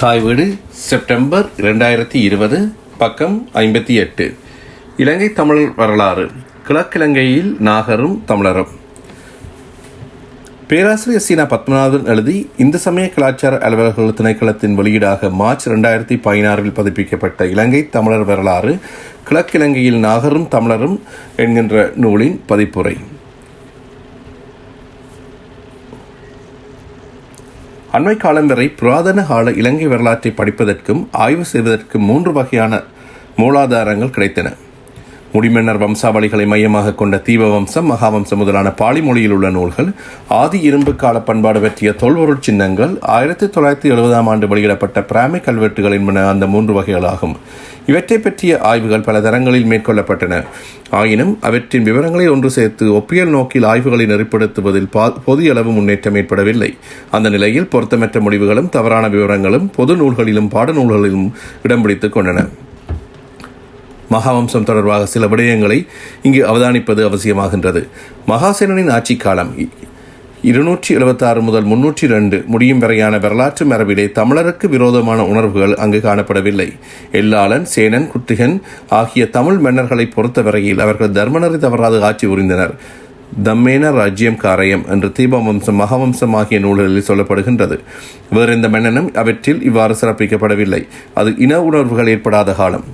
தாய் வீடு செப்டம்பர் இரண்டாயிரத்தி இருபது பக்கம் ஐம்பத்தி எட்டு. இலங்கை தமிழ் வரலாறு. கிழக்கிழங்கையில் நாகரும் தமிழரும். பேராசிரியர் சீனா பத்மநாதன் எழுதி இந்து சமய கலாச்சார அலுவலர்கள் திணைக்களத்தின் வெளியீடாக மார்ச் இரண்டாயிரத்தி பதினாறில் பதிப்பிக்கப்பட்ட இலங்கை தமிழர் வரலாறு கிழக்கிழங்கையில் நாகரும் தமிழரும் என்கின்ற நூலின் பதிப்புரை. அண்மை காலம் வரை புராதன கால இலங்கை வரலாற்றை படிப்பதற்கும் ஆய்வு செய்வதற்கும் மூன்று வகையான மூலாதாரங்கள் கிடைத்தன. முடிமன்னர் வம்சாவளிகளை மையமாக கொண்ட தீப வம்சம் மகாவம்சம் முதலான பாலிமொழியில் உள்ள நூல்கள் ஆதி இரும்பு கால பண்பாடு பற்றிய தொல்பொருள் சின்னங்கள் ஆயிரத்தி தொள்ளாயிரத்தி எழுபதாம் ஆண்டு வெளியிடப்பட்ட பிராமி கல்வெட்டுகள் என்பன அந்த மூன்று வகைகளாகும். இவற்றை பற்றிய ஆய்வுகள் பல தரங்களில் மேற்கொள்ளப்பட்டன. ஆயினும் அவற்றின் விவரங்களை ஒன்று சேர்த்து ஒப்பியல் நோக்கில் ஆய்வுகளை நெறிப்படுத்துவதில் பா பொது அளவு முன்னேற்றம் ஏற்படவில்லை. அந்த நிலையில் பொருத்தமற்ற முடிவுகளும் தவறான விவரங்களும் பொது நூல்களிலும் பாடநூல்களிலும் இடம் பிடித்துக் கொண்டன. மகாவம்சம் தொடர்பாக சில விடயங்களை இங்கு அவதானிப்பது அவசியமாகின்றது. மகாசேனனின் ஆட்சி காலம் இருநூற்றி எழுபத்தாறு முதல் முன்னூற்றி ரெண்டு முடியும் வரையான வரலாற்று மரபிலே தமிழருக்கு விரோதமான உணர்வுகள் அங்கு காணப்படவில்லை. எல்லாளன் சேனன் குட்டிகன் ஆகிய தமிழ் மன்னர்களை பொறுத்தவரையில் அவர்கள் தர்மநெறி தவறாது ஆட்சி புரிந்தனர். தம்மேன ராஜ்யம் காரயம் என்று தீபவம்சம் மகாவம்சம் ஆகிய நூல்களில் சொல்லப்படுகின்றது. வேறெந்த மன்னனும் அவற்றில் இவ்வாறு சிறப்பிக்கப்படவில்லை. அது இன உணர்வுகள் ஏற்படாத காலம்.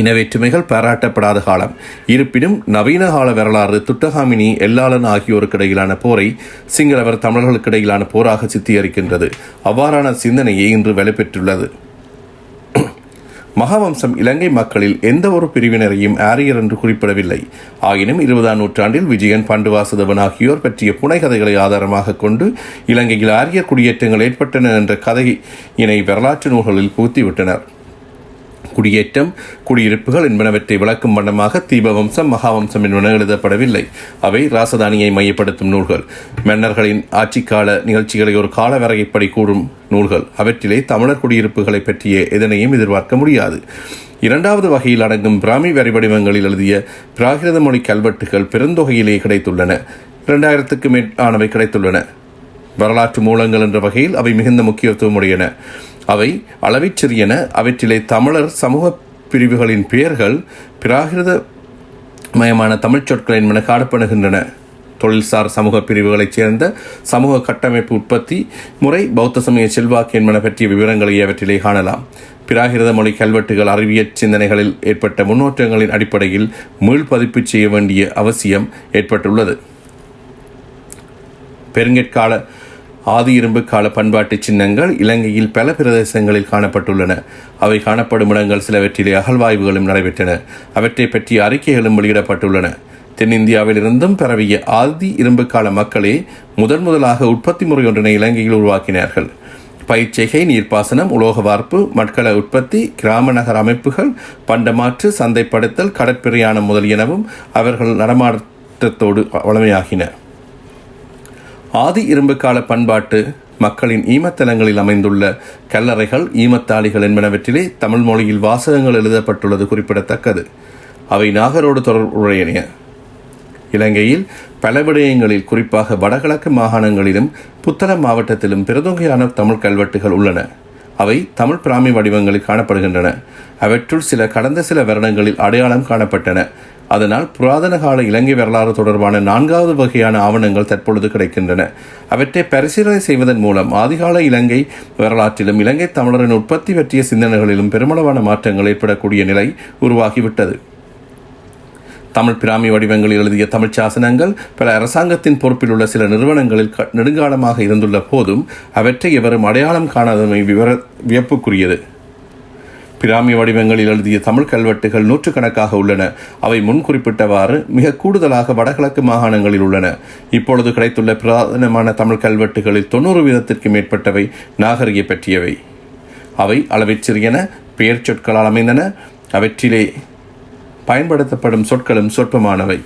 இனவேற்றுமைகள் பாராட்டப்படாத காலம். இருப்பினும் நவீன கால வரலாறு துட்டகாமினி எல்லாளன் ஆகியோருக்கிடையிலான போரை சிங்களவர் தமிழர்களுக்கு இடையிலான போராக சித்தரிக்கின்றது. அவ்வாறான சிந்தனையே இன்று வலுப்பெற்றுள்ளது. மகாவம்சம் இலங்கை மக்களில் எந்த ஒரு பிரிவினரையும் ஆரியர் என்று குறிப்பிடவில்லை. ஆயினும் இருபதாம் நூற்றாண்டில் விஜயன் பாண்டுவாசுதவன் ஆகியோர் பற்றிய புனைகதைகளை ஆதாரமாக கொண்டு இலங்கையில் ஆரியர் குடியேற்றங்கள் ஏற்பட்டன என்ற கதையினை வரலாற்று நூல்களில் புகுத்திவிட்டனர். குடியேற்றம் குடியிருப்புகள் என்பனவற்றை விளக்கும் வண்ணமாக தீபவம்சம் மகாவம்சம் என்பன எழுதப்படவில்லை. அவை ராசதானியை மையப்படுத்தும் நூல்கள். மன்னர்களின் ஆட்சிக்கால நிகழ்ச்சிகளை ஒரு கால வரையப்படி கூறும் நூல்கள். அவற்றிலே தமிழர் குடியிருப்புகளை பற்றிய எதனையும் எதிர்பார்க்க முடியாது. இரண்டாவது வகையில் அடங்கும் பிராமி வரைபடிமங்களில் வடிவங்களில் எழுதிய பிராகிருத மொழி கல்வெட்டுகள் பெருந்தொகையிலே கிடைத்துள்ளன. இரண்டாயிரத்துக்கு மேலானவை கிடைத்துள்ளன. வரலாற்று மூலங்கள் என்ற வகையில் அவை மிகுந்த முக்கியத்துவம் உடையன அவை அளவிற் சிறியன அவற்றிலே தமிழர் சமூக பிரிவுகளின் பெயர்கள் பிராகிருத மயமான தமிழ்ச் சொற்கள் என்பன காணப்படுகின்றன. தொழில்சார் சமூக பிரிவுகளைச் சேர்ந்த சமூக கட்டமைப்பு உற்பத்தி முறை பௌத்த சமய செல்வாக்கு என்பன பற்றிய விவரங்களை அவற்றிலே காணலாம். பிராகிருத மொழி கல்வெட்டுகள் அறிவியற் சிந்தனைகளில் ஏற்பட்ட முன்னோற்றங்களின் அடிப்படையில் மீள்பதிப்பு செய்ய வேண்டிய அவசியம் ஏற்பட்டுள்ளது. பெருங்கற்கால ஆதி இரும்பு கால பண்பாட்டு சின்னங்கள் இலங்கையில் பல பிரதேசங்களில் காணப்பட்டுள்ளன. அவை காணப்படும் இடங்கள் சிலவற்றிலே அகழ்வாய்வுகளும் நடைபெற்றன. அவற்றை பற்றிய அறிக்கைகளும் வெளியிடப்பட்டுள்ளன. தென்னிந்தியாவிலிருந்தும் பரவிய ஆதி இரும்பு கால மக்களே முதன் முதலாக உற்பத்தி முறை ஒன்றினை இலங்கையில் உருவாக்கினார்கள். பயிற்சிகை நீர்ப்பாசனம் உலோக வார்ப்பு மட்கள உற்பத்தி கிராம நகர அமைப்புகள் பண்டமாற்று சந்தைப்படுத்தல் கடற்பிரயாணம் முதலியனவும் அவர்கள் நடமாட்டத்தோடு வளமையாகின. ஆதி இரும்பு கால பண்பாட்டு மக்களின் ஈமத்தலங்களில் அமைந்துள்ள கல்லறைகள் ஈமத்தாளிகள் என்பனவற்றிலே தமிழ் மொழியில் வாசகங்கள் எழுதப்பட்டுள்ளது குறிப்பிடத்தக்கது. அவை நாகரோடு தொடர்புடையன. இலங்கையில் பல விடயங்களில் குறிப்பாக வடகிழக்கு மாகாணங்களிலும் புத்தளம் மாவட்டத்திலும் பிரதொகையான தமிழ் கல்வெட்டுகள் உள்ளன. அவை தமிழ் பிராமி வடிவங்களில் காணப்படுகின்றன. அவற்றுள் சில கடந்த சில வருடங்களில் அடையாளம் காணப்பட்டன. அதனால் புராதன கால இலங்கை வரலாறு தொடர்பான நான்காவது வகையான ஆவணங்கள் தற்பொழுது கிடைக்கின்றன. அவற்றை பரிசீலனை செய்வதன் மூலம் ஆதிகால இலங்கை வரலாற்றிலும் இலங்கை தமிழரின் உற்பத்தி பற்றிய சிந்தனைகளிலும் பெருமளவான மாற்றங்கள் ஏற்படக்கூடிய நிலை உருவாகிவிட்டது. தமிழ் பிராமி வடிவங்களில் எழுதிய தமிழ் சாசனங்கள் பல அரசாங்கத்தின் பொறுப்பில் உள்ள சில நிறுவனங்களில் நெடுங்காலமாக இருந்துள்ள போதும் அவற்றை எவரும் அடையாளம் காணாதமை விவர வியப்புக்குரியது. பிராமி வடிவங்களில் எழுதிய தமிழ் கல்வெட்டுகள் நூற்றுக்கணக்காக உள்ளன. அவை முன் குறிப்பிட்டவாறு மிக கூடுதலாக வடகிழக்கு மாகாணங்களில் உள்ளன. இப்பொழுது கிடைத்துள்ள பிரதானமான தமிழ் கல்வெட்டுகளில் தொண்ணூறு வீதத்திற்கு மேற்பட்டவை நாகரிக பற்றியவை. அவை அளவிற் சிறியன பெயர் சொற்களால் அமைந்தன. அவற்றிலே பயன்படுத்தப்படும் சொற்களும் சொற்பமானவை.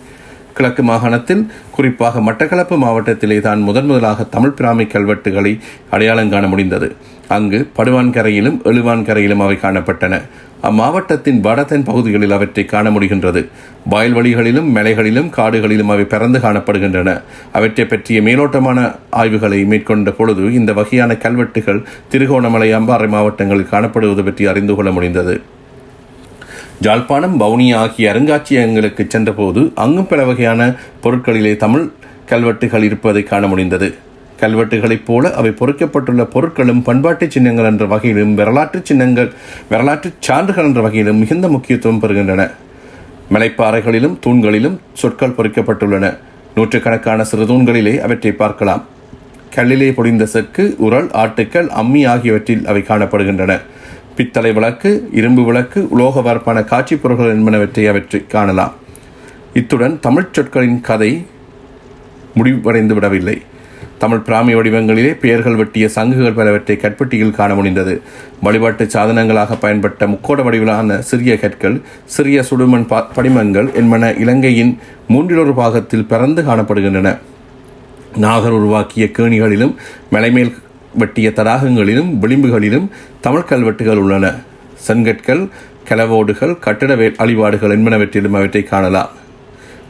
கிழக்கு மாகாணத்தில் குறிப்பாக மட்டக்களப்பு மாவட்டத்திலே தான் முதன் முதலாக தமிழ் பிராமி கல்வெட்டுகளை அடையாளம் காண முடிந்தது. அங்கு படுவான் கரையிலும் எழுவான் கரையிலும் அவை காணப்பட்டன. அம்மாவட்டத்தின் வடதென் பகுதிகளில் அவற்றை காண முடிகின்றது. வயல்வெளிகளிலும் மலைகளிலும் காடுகளிலும் அவை பறந்து காணப்படுகின்றன. அவற்றை பற்றிய மேலோட்டமான ஆய்வுகளை மேற்கொண்ட பொழுது இந்த வகையான கல்வெட்டுகள் திருகோணமலை அம்பாறை மாவட்டங்களில் காணப்படுவது பற்றி அறிந்து கொள்ள முடிந்தது. ஜாழ்ப்பாணம் பவுனி ஆகிய அருங்காட்சியகங்களுக்கு சென்றபோது அங்கும் பல வகையான பொருட்களிலே தமிழ் கல்வெட்டுகள் இருப்பதை காண முடிந்தது. கல்வெட்டுகளைப் போல அவை பொறிக்கப்பட்டுள்ள பொருட்களும் பண்பாட்டு சின்னங்கள் என்ற வகையிலும் வரலாற்று சின்னங்கள் வரலாற்று சான்றுகள் என்ற வகையிலும் மிகுந்த முக்கியத்துவம் பெறுகின்றன. மலைப்பாறைகளிலும் தூண்களிலும் சொற்கள் பொறிக்கப்பட்டுள்ளன. நூற்றுக்கணக்கான சிறு தூண்களிலே அவற்றை பார்க்கலாம். கல்லிலே பொடிந்த செக்கு உரல் ஆட்டுக்கள் அம்மி ஆகியவற்றில் அவை காணப்படுகின்றன. பித்தளை விளக்கு இரும்பு விளக்கு உலோக வார்ப்பான காட்சி பொருள்கள் என்பனவற்றை அவற்றை காணலாம். இத்துடன் தமிழ்ச் சொற்களின் கதை முடிவடைந்து விடவில்லை. தமிழ் பிராமி வடிவங்களிலே பெயர்கள் வெட்டிய சங்குகள் பலவற்றை கற்பட்டியில் காண முடிந்தது. வழிபாட்டு சாதனங்களாக பயன்பட்ட முக்கோட வடிவிலான சிறிய கற்கள் சிறிய சுடுமண் பா படிமங்கள் என்பன இலங்கையின் மூன்றிலொரு பாகத்தில் பறந்து காணப்படுகின்றன. நாகர் உருவாக்கிய கேணிகளிலும் மலைமேல் வெட்டிய தடாகங்களிலும் விளிம்புகளிலும் தமிழ் கல்வெட்டுகள் உள்ளன. செங்கற்கள் கலவோடுகள் கட்டிட அழிபாடுகள் என்பனவற்றிலும் அவற்றை காணலாம்.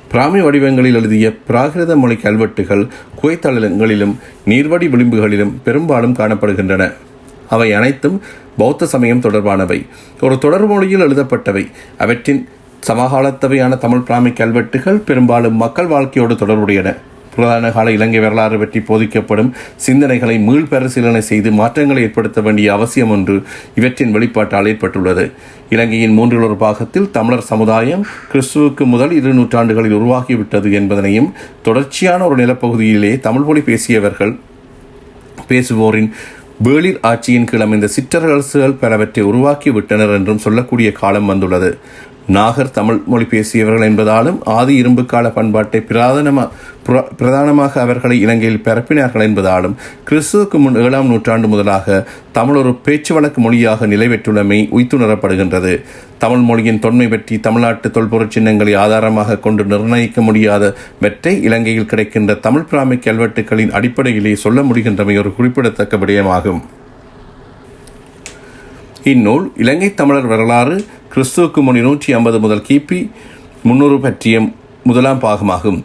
பிராமி வடிவங்களில் எழுதிய பிராகிருத மொழி கல்வெட்டுகள் குகைத்தளங்களிலும் நீர்வடி விளிம்புகளிலும் பெரும்பாலும் காணப்படுகின்றன. அவை அனைத்தும் பௌத்த சமயம் தொடர்பானவை. ஒரு தொடர் மொழியில் எழுதப்பட்டவை. அவற்றின் சமகாலத்தவையான தமிழ் பிராமி கல்வெட்டுகள் பெரும்பாலும் மக்கள் வாழ்க்கையோடு தொடர்புடையன. புராதன கால இலங்கை வரலாறு பற்றி போதிக்கப்படும் சிந்தனைகளை மீள்பரிசீலனை செய்து மாற்றங்களை ஏற்படுத்த வேண்டிய அவசியம் ஒன்று இவற்றின் வெளிப்பாட்டால் ஏற்பட்டுள்ளது. இலங்கையின் மூன்றில் ஒரு பாகத்தில் தமிழர் சமுதாயம் கிறிஸ்துவுக்கு முதல் இரு நூற்றாண்டுகளில் உருவாகிவிட்டது என்பதனையும் தொடர்ச்சியான ஒரு நிலப்பகுதியிலே தமிழ் மொழி பேசியவர்கள் பேசுவோரின் வேளிர் ஆட்சியின் கீழ் அமைந்த சிற்றரசுகள் பலவற்றை உருவாக்கி விட்டனர் என்றும் சொல்லக்கூடிய காலம் வந்துள்ளது. நாகர் தமிழ் மொழி பேசியவர்கள் என்பதாலும் ஆதி இரும்பு கால பண்பாட்டை பிரதானமாக பிரதானமாக அவர்களை இலங்கையில் பரப்பினார்கள் என்பதாலும் கிறிஸ்துவுக்கு முன் ஏழாம் நூற்றாண்டு முதலாக தமிழ் ஒரு பேச்சு வழக்கு மொழியாக நிலைபெற்றுள்ளமை உய்த்துணரப்படுகின்றது. தமிழ் மொழியின் தொன்மை பற்றி தமிழ்நாட்டு தொல்பொருட் சின்னங்களை ஆதாரமாக கொண்டு நிர்ணயிக்க முடியாதவற்றை இலங்கையில் கிடைக்கின்ற தமிழ் பிராமி கல்வெட்டுகளின் அடிப்படையிலே சொல்ல முடிகின்றமை ஒரு குறிப்பிடத்தக்க விடயமாகும். இந்நூல் இலங்கை தமிழர் வரலாறு கிறிஸ்துவுக்கு முன் நூற்றி ஐம்பது முதல் கிபி முன்னூறு பற்றிய முதலாம் பாகமாகும்.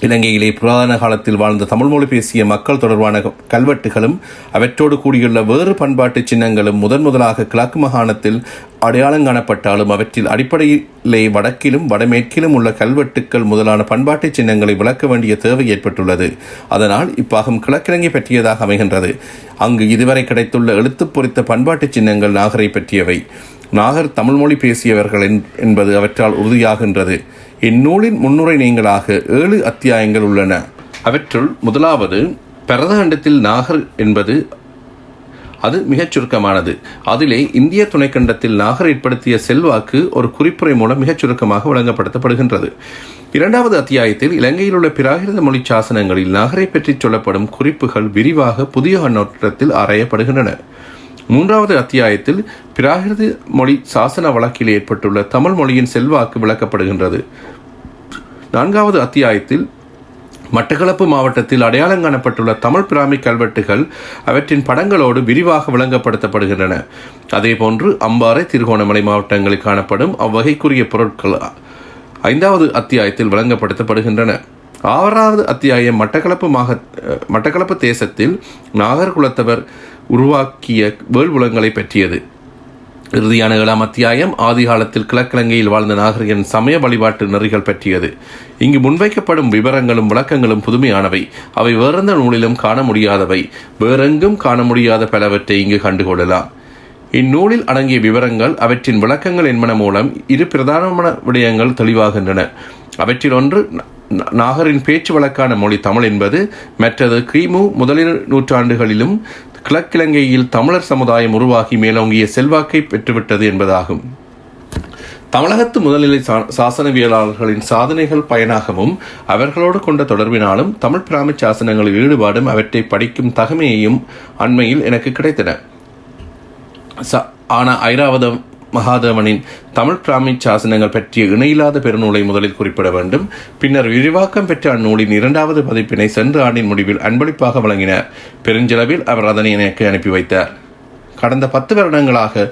இலங்கையிலே புராதன காலத்தில் வாழ்ந்த தமிழ் மொழி பேசிய மக்கள் தொடர்பான கல்வெட்டுகளும் அவற்றோடு கூடியுள்ள வேறு பண்பாட்டு சின்னங்களும் முதன் முதலாக கிழக்கு மாகாணத்தில் அடையாளம் காணப்பட்டாலும் அவற்றில் அடிப்படையிலே வடக்கிலும் வடமேற்கிலும் உள்ள கல்வெட்டுக்கள் முதலான பண்பாட்டு சின்னங்களை விளக்க வேண்டிய தேவை ஏற்பட்டுள்ளது. அதனால் இப்பாகம் கிழக்கிழங்கை பற்றியதாக அமைகின்றது. அங்கு இதுவரை கிடைத்துள்ள எழுத்து பொறித்த பண்பாட்டு சின்னங்கள் நாகரை பற்றியவை. நாகர் தமிழ்மொழி பேசியவர்கள் என்- என்பது அவற்றால் உறுதியாகின்றது. இந்நூலின் முன்னுரை நீங்களாக ஏழு அத்தியாயங்கள் உள்ளன. அவற்றுள் முதலாவது பிரதகண்டத்தில் நாகர் என்பது அது மிகச் சுருக்கமானது. அதிலே இந்திய துணைக்கண்டத்தில் நாகர் ஏற்படுத்திய செல்வாக்கு ஒரு குறிப்புரை மூலம் மிகச் சுருக்கமாக வழங்கப்படுத்தப்படுகின்றது இரண்டாவது அத்தியாயத்தில் இலங்கையில் உள்ள பிராகிருத மொழி சாசனங்களில் நாகரை பற்றி சொல்லப்படும் குறிப்புகள் விரிவாக புதிய கண்ணோட்டத்தில் ஆராயப்படுகின்றன. மூன்றாவது அத்தியாயத்தில் பிராகிருத மொழி சாசன வழக்கில் ஏற்பட்டுள்ள தமிழ் மொழியின் செல்வாக்கு விளக்கப்படுகின்றது. நான்காவது அத்தியாயத்தில் மட்டக்களப்பு மாவட்டத்தில் அடையாளம் காணப்பட்டுள்ள தமிழ் பிராமி கல்வெட்டுகள் அவற்றின் படங்களோடு விரிவாக விளங்கப்படுத்தப்படுகின்றன. அதேபோன்று அம்பாறை திருகோணமலை மாவட்டங்களில் காணப்படும் அவ்வகைக்குரிய பொருட்கள் ஐந்தாவது அத்தியாயத்தில் விளங்கப்படுத்தப்படுகின்றன. ஆறாவது அத்தியாயம் மட்டக்களப்பு மாக மட்டக்களப்பு தேசத்தில் நாகர்குலத்தவர் உருவாக்கிய வேள்புலங்களை பற்றியது. இறுதியான ஏழாம் அத்தியாயம் ஆதிகாலத்தில் கிழக்கிழங்கையில் வாழ்ந்த நாகரிகன் சமய வழிபாட்டு நெறிகள் பற்றியது. இங்கு முன்வைக்கப்படும் விவரங்களும் விளக்கங்களும் புதுமையானவை. அவை வேறெந்த நூலிலும் காண முடியாதவை. வேறெங்கும் காண முடியாத பலவற்றை இங்கு கண்டுகொள்ளலாம். இந்நூலில் அடங்கிய விவரங்கள் அவற்றின் விளக்கங்கள் என்பன மூலம் இரு பிரதானமான விடயங்கள் தெளிவாகின்றன. அவற்றில் ஒன்று நாகரின் பேச்சு வழக்கான மொழி தமிழ் என்பது மற்றது கிமு முதலில் நூற்றாண்டுகளிலும் கிழக்கிழங்கையில் தமிழர் சமுதாயம் உருவாகி மேலோங்கிய செல்வாக்கை பெற்றுவிட்டது என்பதாகும். தமிழகத்து முதல்நிலை சா- சாசனவியலாளர்களின் சாதனைகள் பயனாகவும் அவர்களோடு கொண்ட தொடர்பினாலும் தமிழ் பிராமி சாசனங்களில் ஈடுபாடும் அவற்றை படிக்கும் தகமையையும் அண்மையில் எனக்கு கிடைத்தன. ச ஆனால் ஐராவதம் மகாதேவனின் தமிழ் பிராமி சாசனங்கள் பற்றிய இணையில்லாத பெருநூலை முதலில் குறிப்பிட வேண்டும். பின்னர் விரிவாக்கம் பெற்ற அந்நூலின் இரண்டாவது பதிப்பினை சென்ற ஆண்டின் முடிவில் அன்பளிப்பாக வழங்கினார் பெருஞ்செலவில் அவர் அதனை எனக்கு அனுப்பி வைத்தார். கடந்த பத்து வருடங்களாக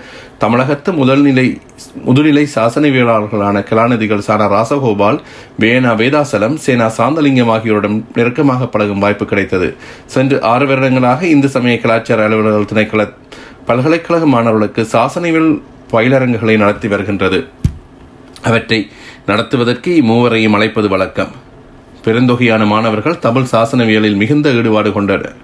தமிழகத்து முதல்நிலை முதுநிலை சாசனவியலாளர்களான கலாநிதிகள் சானா ராசகோபால் வேணா வேதாசலம் சேனா சாந்தலிங்கம் ஆகியோரிடம் நெருக்கமாக பழகும் வாய்ப்பு கிடைத்தது. சென்று ஆறு வருடங்களாக இந்து சமய கலாச்சார அலுவலர்கள் திணைக்கள பல்கலைக்கழக மாணவர்களுக்கு சாசனவியல் பயிலரங்குகளை நடத்தி வருகின்றது. அவற்றை நடத்துவதற்கு இம்மூவரையும் அழைப்பது வழக்கம். பெருந்தொகையான மாணவர்கள் தமிழ் சாசனவியலில் மிகுந்த ஈடுபாடு கொண்டனர்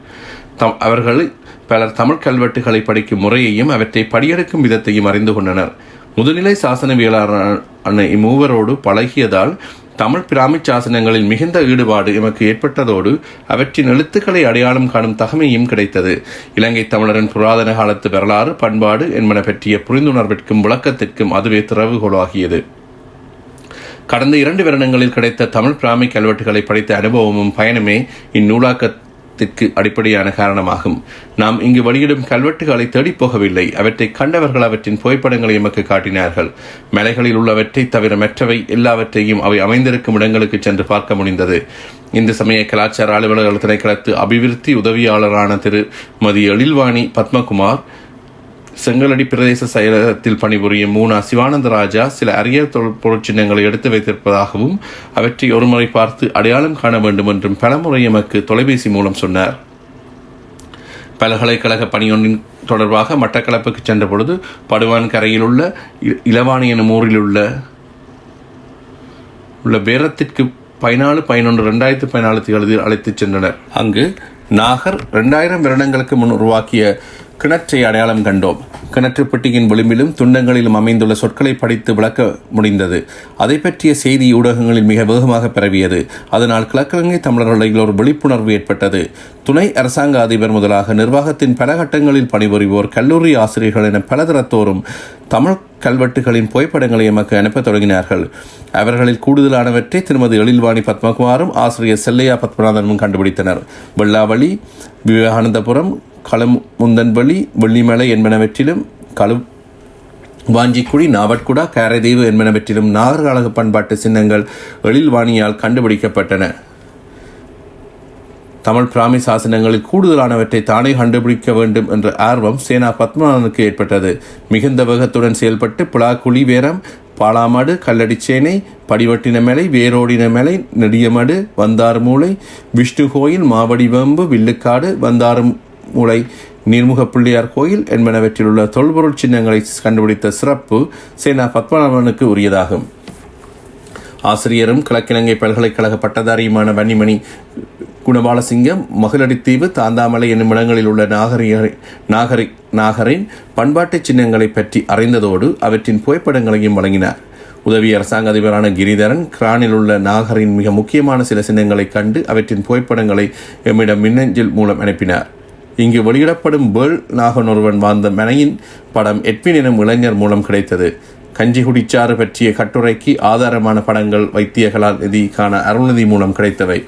தம் அவர்கள் பலர் தமிழ் கல்வெட்டுகளை படிக்கும் முறையையும் அவற்றை படியெடுக்கும் விதத்தையும் அறிந்து கொண்டனர். முதுநிலை சாசனவியலாளரான இம்மூவரோடு பழகியதால் தமிழ் பிராமி சாசனங்களில் மிகுந்த ஈடுபாடு எமக்கு ஏற்பட்டதோடு அவற்றின் எழுத்துக்களை அடையாளம் காணும் தகமையும் கிடைத்தது. இலங்கை தமிழரின் புராதன காலத்து வரலாறு பண்பாடு என்பன பற்றிய புரிந்துணர்விற்கும் விளக்கத்திற்கும் அதுவே திறவுகோலாகியது. கடந்த இரண்டு வருடங்களில் கிடைத்த தமிழ் பிராமி கல்வெட்டுகளை படித்த அனுபவமும் பயணமே இந்நூலாக்கத்திற்கு அடிப்படையான காரணமாகும். நாம் இங்கு வெளியிடும் கல்வெட்டுகளை தேடிப் போகவில்லை. அவற்றை கண்டவர்கள் அவற்றின் புகைப்படங்களை எமக்கு காட்டினார்கள். மலைகளில் உள்ளவற்றை தவிர மற்றவை எல்லாவற்றையும் அவை அமைந்திருக்கும் இடங்களுக்கு சென்று பார்க்க முடிந்தது. இந்து சமய கலாச்சார அலுவலக திணைக்களத்து அபிவிருத்தி உதவியாளரான திருமதி எழில்வாணி பத்மகுமார் செங்கலடி பிரதேச செயலகத்தில் பணிபுரியும் மூனா சிவானந்த ராஜா சில அரிய பொருட்சின்னங்களை எடுத்து வைத்திருப்பதாகவும் அவற்றை ஒருமுறை பார்த்து அடையாளம் காண வேண்டும் என்றும் பலமுறை எமக்கு தொலைபேசி மூலம் சொன்னார். பல்கலைக்கழக பணியொன்றின் தொடர்பாக மட்டக்களப்புக்கு சென்ற பொழுது படுவான் கரையில் உள்ள இ- எனும் ஊரில் உள்ள உள்ள பேரத்திற்கு பதினாலு பதினொன்று ரெண்டாயிரத்தி பதினாலு தேதியில் அழைத்துச் சென்றனர். அங்கு நாகர் ரெண்டாயிரம் வருடங்களுக்கு முன் உருவாக்கிய கிணற்றை அடையாளம் கண்டோம். கிணற்று பெட்டியின் விளிம்பிலும் துண்டங்களிலும் அமைந்துள்ள சொற்களை படித்து விளக்க முடிந்தது. அதை பற்றிய செய்தி ஊடகங்களில் மிக வேகமாக பரவியது. அதனால் கிழக்கிழங்கை தமிழர்களில் ஒரு விழிப்புணர்வு ஏற்பட்டது. துணை அரசாங்க அதிபர் முதலாக நிர்வாகத்தின் பல கட்டங்களில் பணிபுரிவோர் கல்லூரி ஆசிரியர்கள் என பலதரத்தோரும் தமிழ் கல்வெட்டுகளின் புகைப்படங்களை எமக்கு அனுப்பத் தொடங்கினார்கள். அவர்களில் கூடுதலானவற்றை திருமதி எழில்வாணி பத்மகுமாரும் ஆசிரியர் செல்லையா பத்மநாதனும் கண்டுபிடித்தனர். வெள்ளாவளி விவேகானந்தபுரம் களமுந்தன்வழி வெள்ளிமலை என்பனவற்றிலும் கழு வாஞ்சிக்குடி நாவட்குடா காரைதீவு என்பனவற்றிலும் நாகர்காலக பண்பாட்டு சின்னங்கள் எழில்வாணியால் கண்டுபிடிக்கப்பட்டன. தமிழ் பிராமி சாசனங்களில் கூடுதலானவற்றை தானே கண்டுபிடிக்க வேண்டும் என்ற ஆர்வம் சேனா பத்மநாதனுக்கு ஏற்பட்டது. மிகுந்த வேகத்துடன் செயல்பட்டு புலாக்குழி வேரம் பாலாமடு கல்லடிச்சேனை படிவட்டின மேலை வேரோடின மேலை நெடியமடு வந்தாறு மூளை விஷ்ணு கோயில் மாவடி வேம்பு வில்லுக்காடு வந்தாறு மூளை நீர்முக பிள்ளையார் கோயில் என்பனவற்றில் உள்ள தொல்பொருள் சின்னங்களை கண்டுபிடித்த சிறப்பு சேனா பத்மநாபனுக்கு உரியதாகும். ஆசிரியரும் கிழக்கிழங்கை பல்கலைக்கழக பட்டதாரியுமான வன்னிமணி குணபாலசிங்கம் மகளடித்தீவு தாந்தாமலை என்னும் இடங்களில் உள்ள நாகரிக நாகரி நாகரின் பண்பாட்டு சின்னங்களை பற்றி அறிந்ததோடு அவற்றின் புகைப்படங்களையும் வழங்கினார். உதவி அரசாங்க அதிபரான கிரிதரன் கிரானில் உள்ள நாகரின் மிக முக்கியமான சில சின்னங்களை கண்டு அவற்றின் புகைப்படங்களை எம்மிடம் மின்னஞ்சல் மூலம் அனுப்பினார். இங்கு வெளியிடப்படும் பேர்ல் நாகன் ஒருவன் வாழ்ந்த மனையின் படம் எட்வின் எனும் இளைஞர் மூலம் கிடைத்தது. கஞ்சிகுடிச்சாறு பற்றிய கட்டுரைக்கு ஆதாரமான படங்கள் வைத்தியகலால் நிதிக்கான அருள்நிதி மூலம் கிடைத்தவை.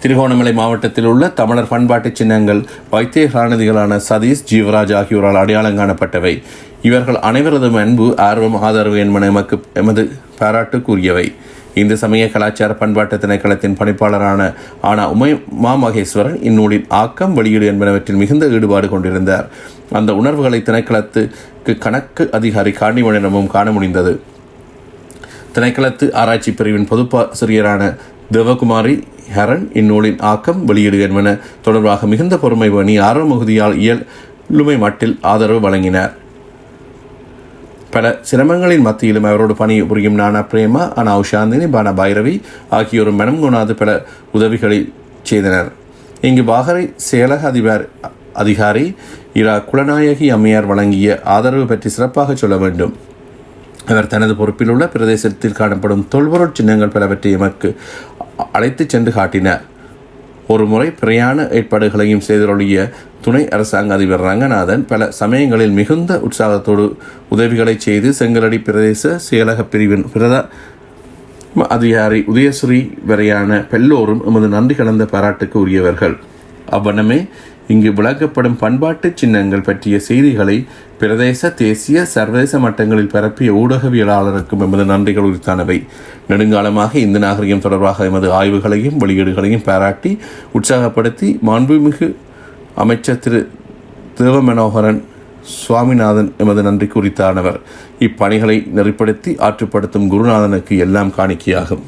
திருகோணமலை மாவட்டத்தில் உள்ள தமிழர் பண்பாட்டு சின்னங்கள் வைத்திய கலாநிதிகளான சதீஷ் ஜீவராஜ் ஆகியோரால் அடையாளம் காணப்பட்டவை. இவர்கள் அனைவரதும் அன்பு ஆர்வம் ஆதரவு என்பன எமக்கு எமது பாராட்டுக்குரியவை. இந்து சமய கலாச்சார பண்பாட்டு திணைக்களத்தின் பணிப்பாளரான ஆனா உமை மா மகேஸ்வரன் இந்நூலின் ஆக்கம் வெளியீடு என்பனவற்றில் மிகுந்த ஈடுபாடு கொண்டிருந்தார். அந்த உணர்வுகளை திணைக்களத்துக்கு கணக்கு அதிகாரி காணிவனிடமும் காண முடிந்தது. திணைக்களத்து ஆராய்ச்சி பிரிவின் பொதுப்பாசிரியரான தேவகுமாரி ஹரன் இந்நூலின் ஆக்கம் வெளியீடு என்பன தொடர்பாக மிகுந்த பொறுமை பணி ஆர்வமிகுதியால் இயலுமை மட்டில் ஆதரவு வழங்கினார். பல சிரமங்களின் மத்தியிலும் அவரோடு பணிபுரியும் நானா பிரேமா அனா சாந்தினி பானா பைரவி ஆகியோரும் மனம் கொணாது பல உதவிகளை செய்தனர். இங்கு பாகரை செயலக அதிபர் அதிகாரி இரா குலநாயகி அம்மையார் வழங்கிய ஆதரவு பற்றி சிறப்பாக சொல்ல வேண்டும். அவர் தனது பொறுப்பில் உள்ள பிரதேசத்தில் காணப்படும் தொல்பொருட் சின்னங்கள் பலவற்றை எமக்கு அழைத்துச் சென்று காட்டினார். ஒரு முறை பிரயாண ஏற்பாடுகளையும் செய்தொழிய துணை அரசாங்க அதிபர் ரங்கநாதன் பல சமயங்களில் மிகுந்த உற்சாகத்தோடு உதவிகளை செய்து செங்கலடி பிரதேச செயலக பிரிவின் பிரத அதிகாரி உதயஸ்ரீ வரையான பெல்லோரும் எமது நன்றி கலந்த பாராட்டுக்கு உரியவர்கள். அவ்வண்ணமே இங்கு விளக்கப்படும் பண்பாட்டு சின்னங்கள் பற்றிய செய்திகளை பிரதேச தேசிய சர்வதேச மட்டங்களில் பரப்பிய ஊடகவியலாளருக்கும் எமது நன்றிகள் உரித்தானவை. நெடுங்காலமாக இந்து நாகரிகம் தொடர்பாக எமது ஆய்வுகளையும் வெளியீடுகளையும் பாராட்டி உற்சாகப்படுத்தி மாண்புமிகு அமைச்சர் திரு தேவமனோகரன் சுவாமிநாதன் எமது நன்றி குறித்தானவர் இப்பணிகளை நெறிப்படுத்தி ஆற்றுப்படுத்தும் குருநாதனுக்கு எல்லாம் காணிக்கையாகும்.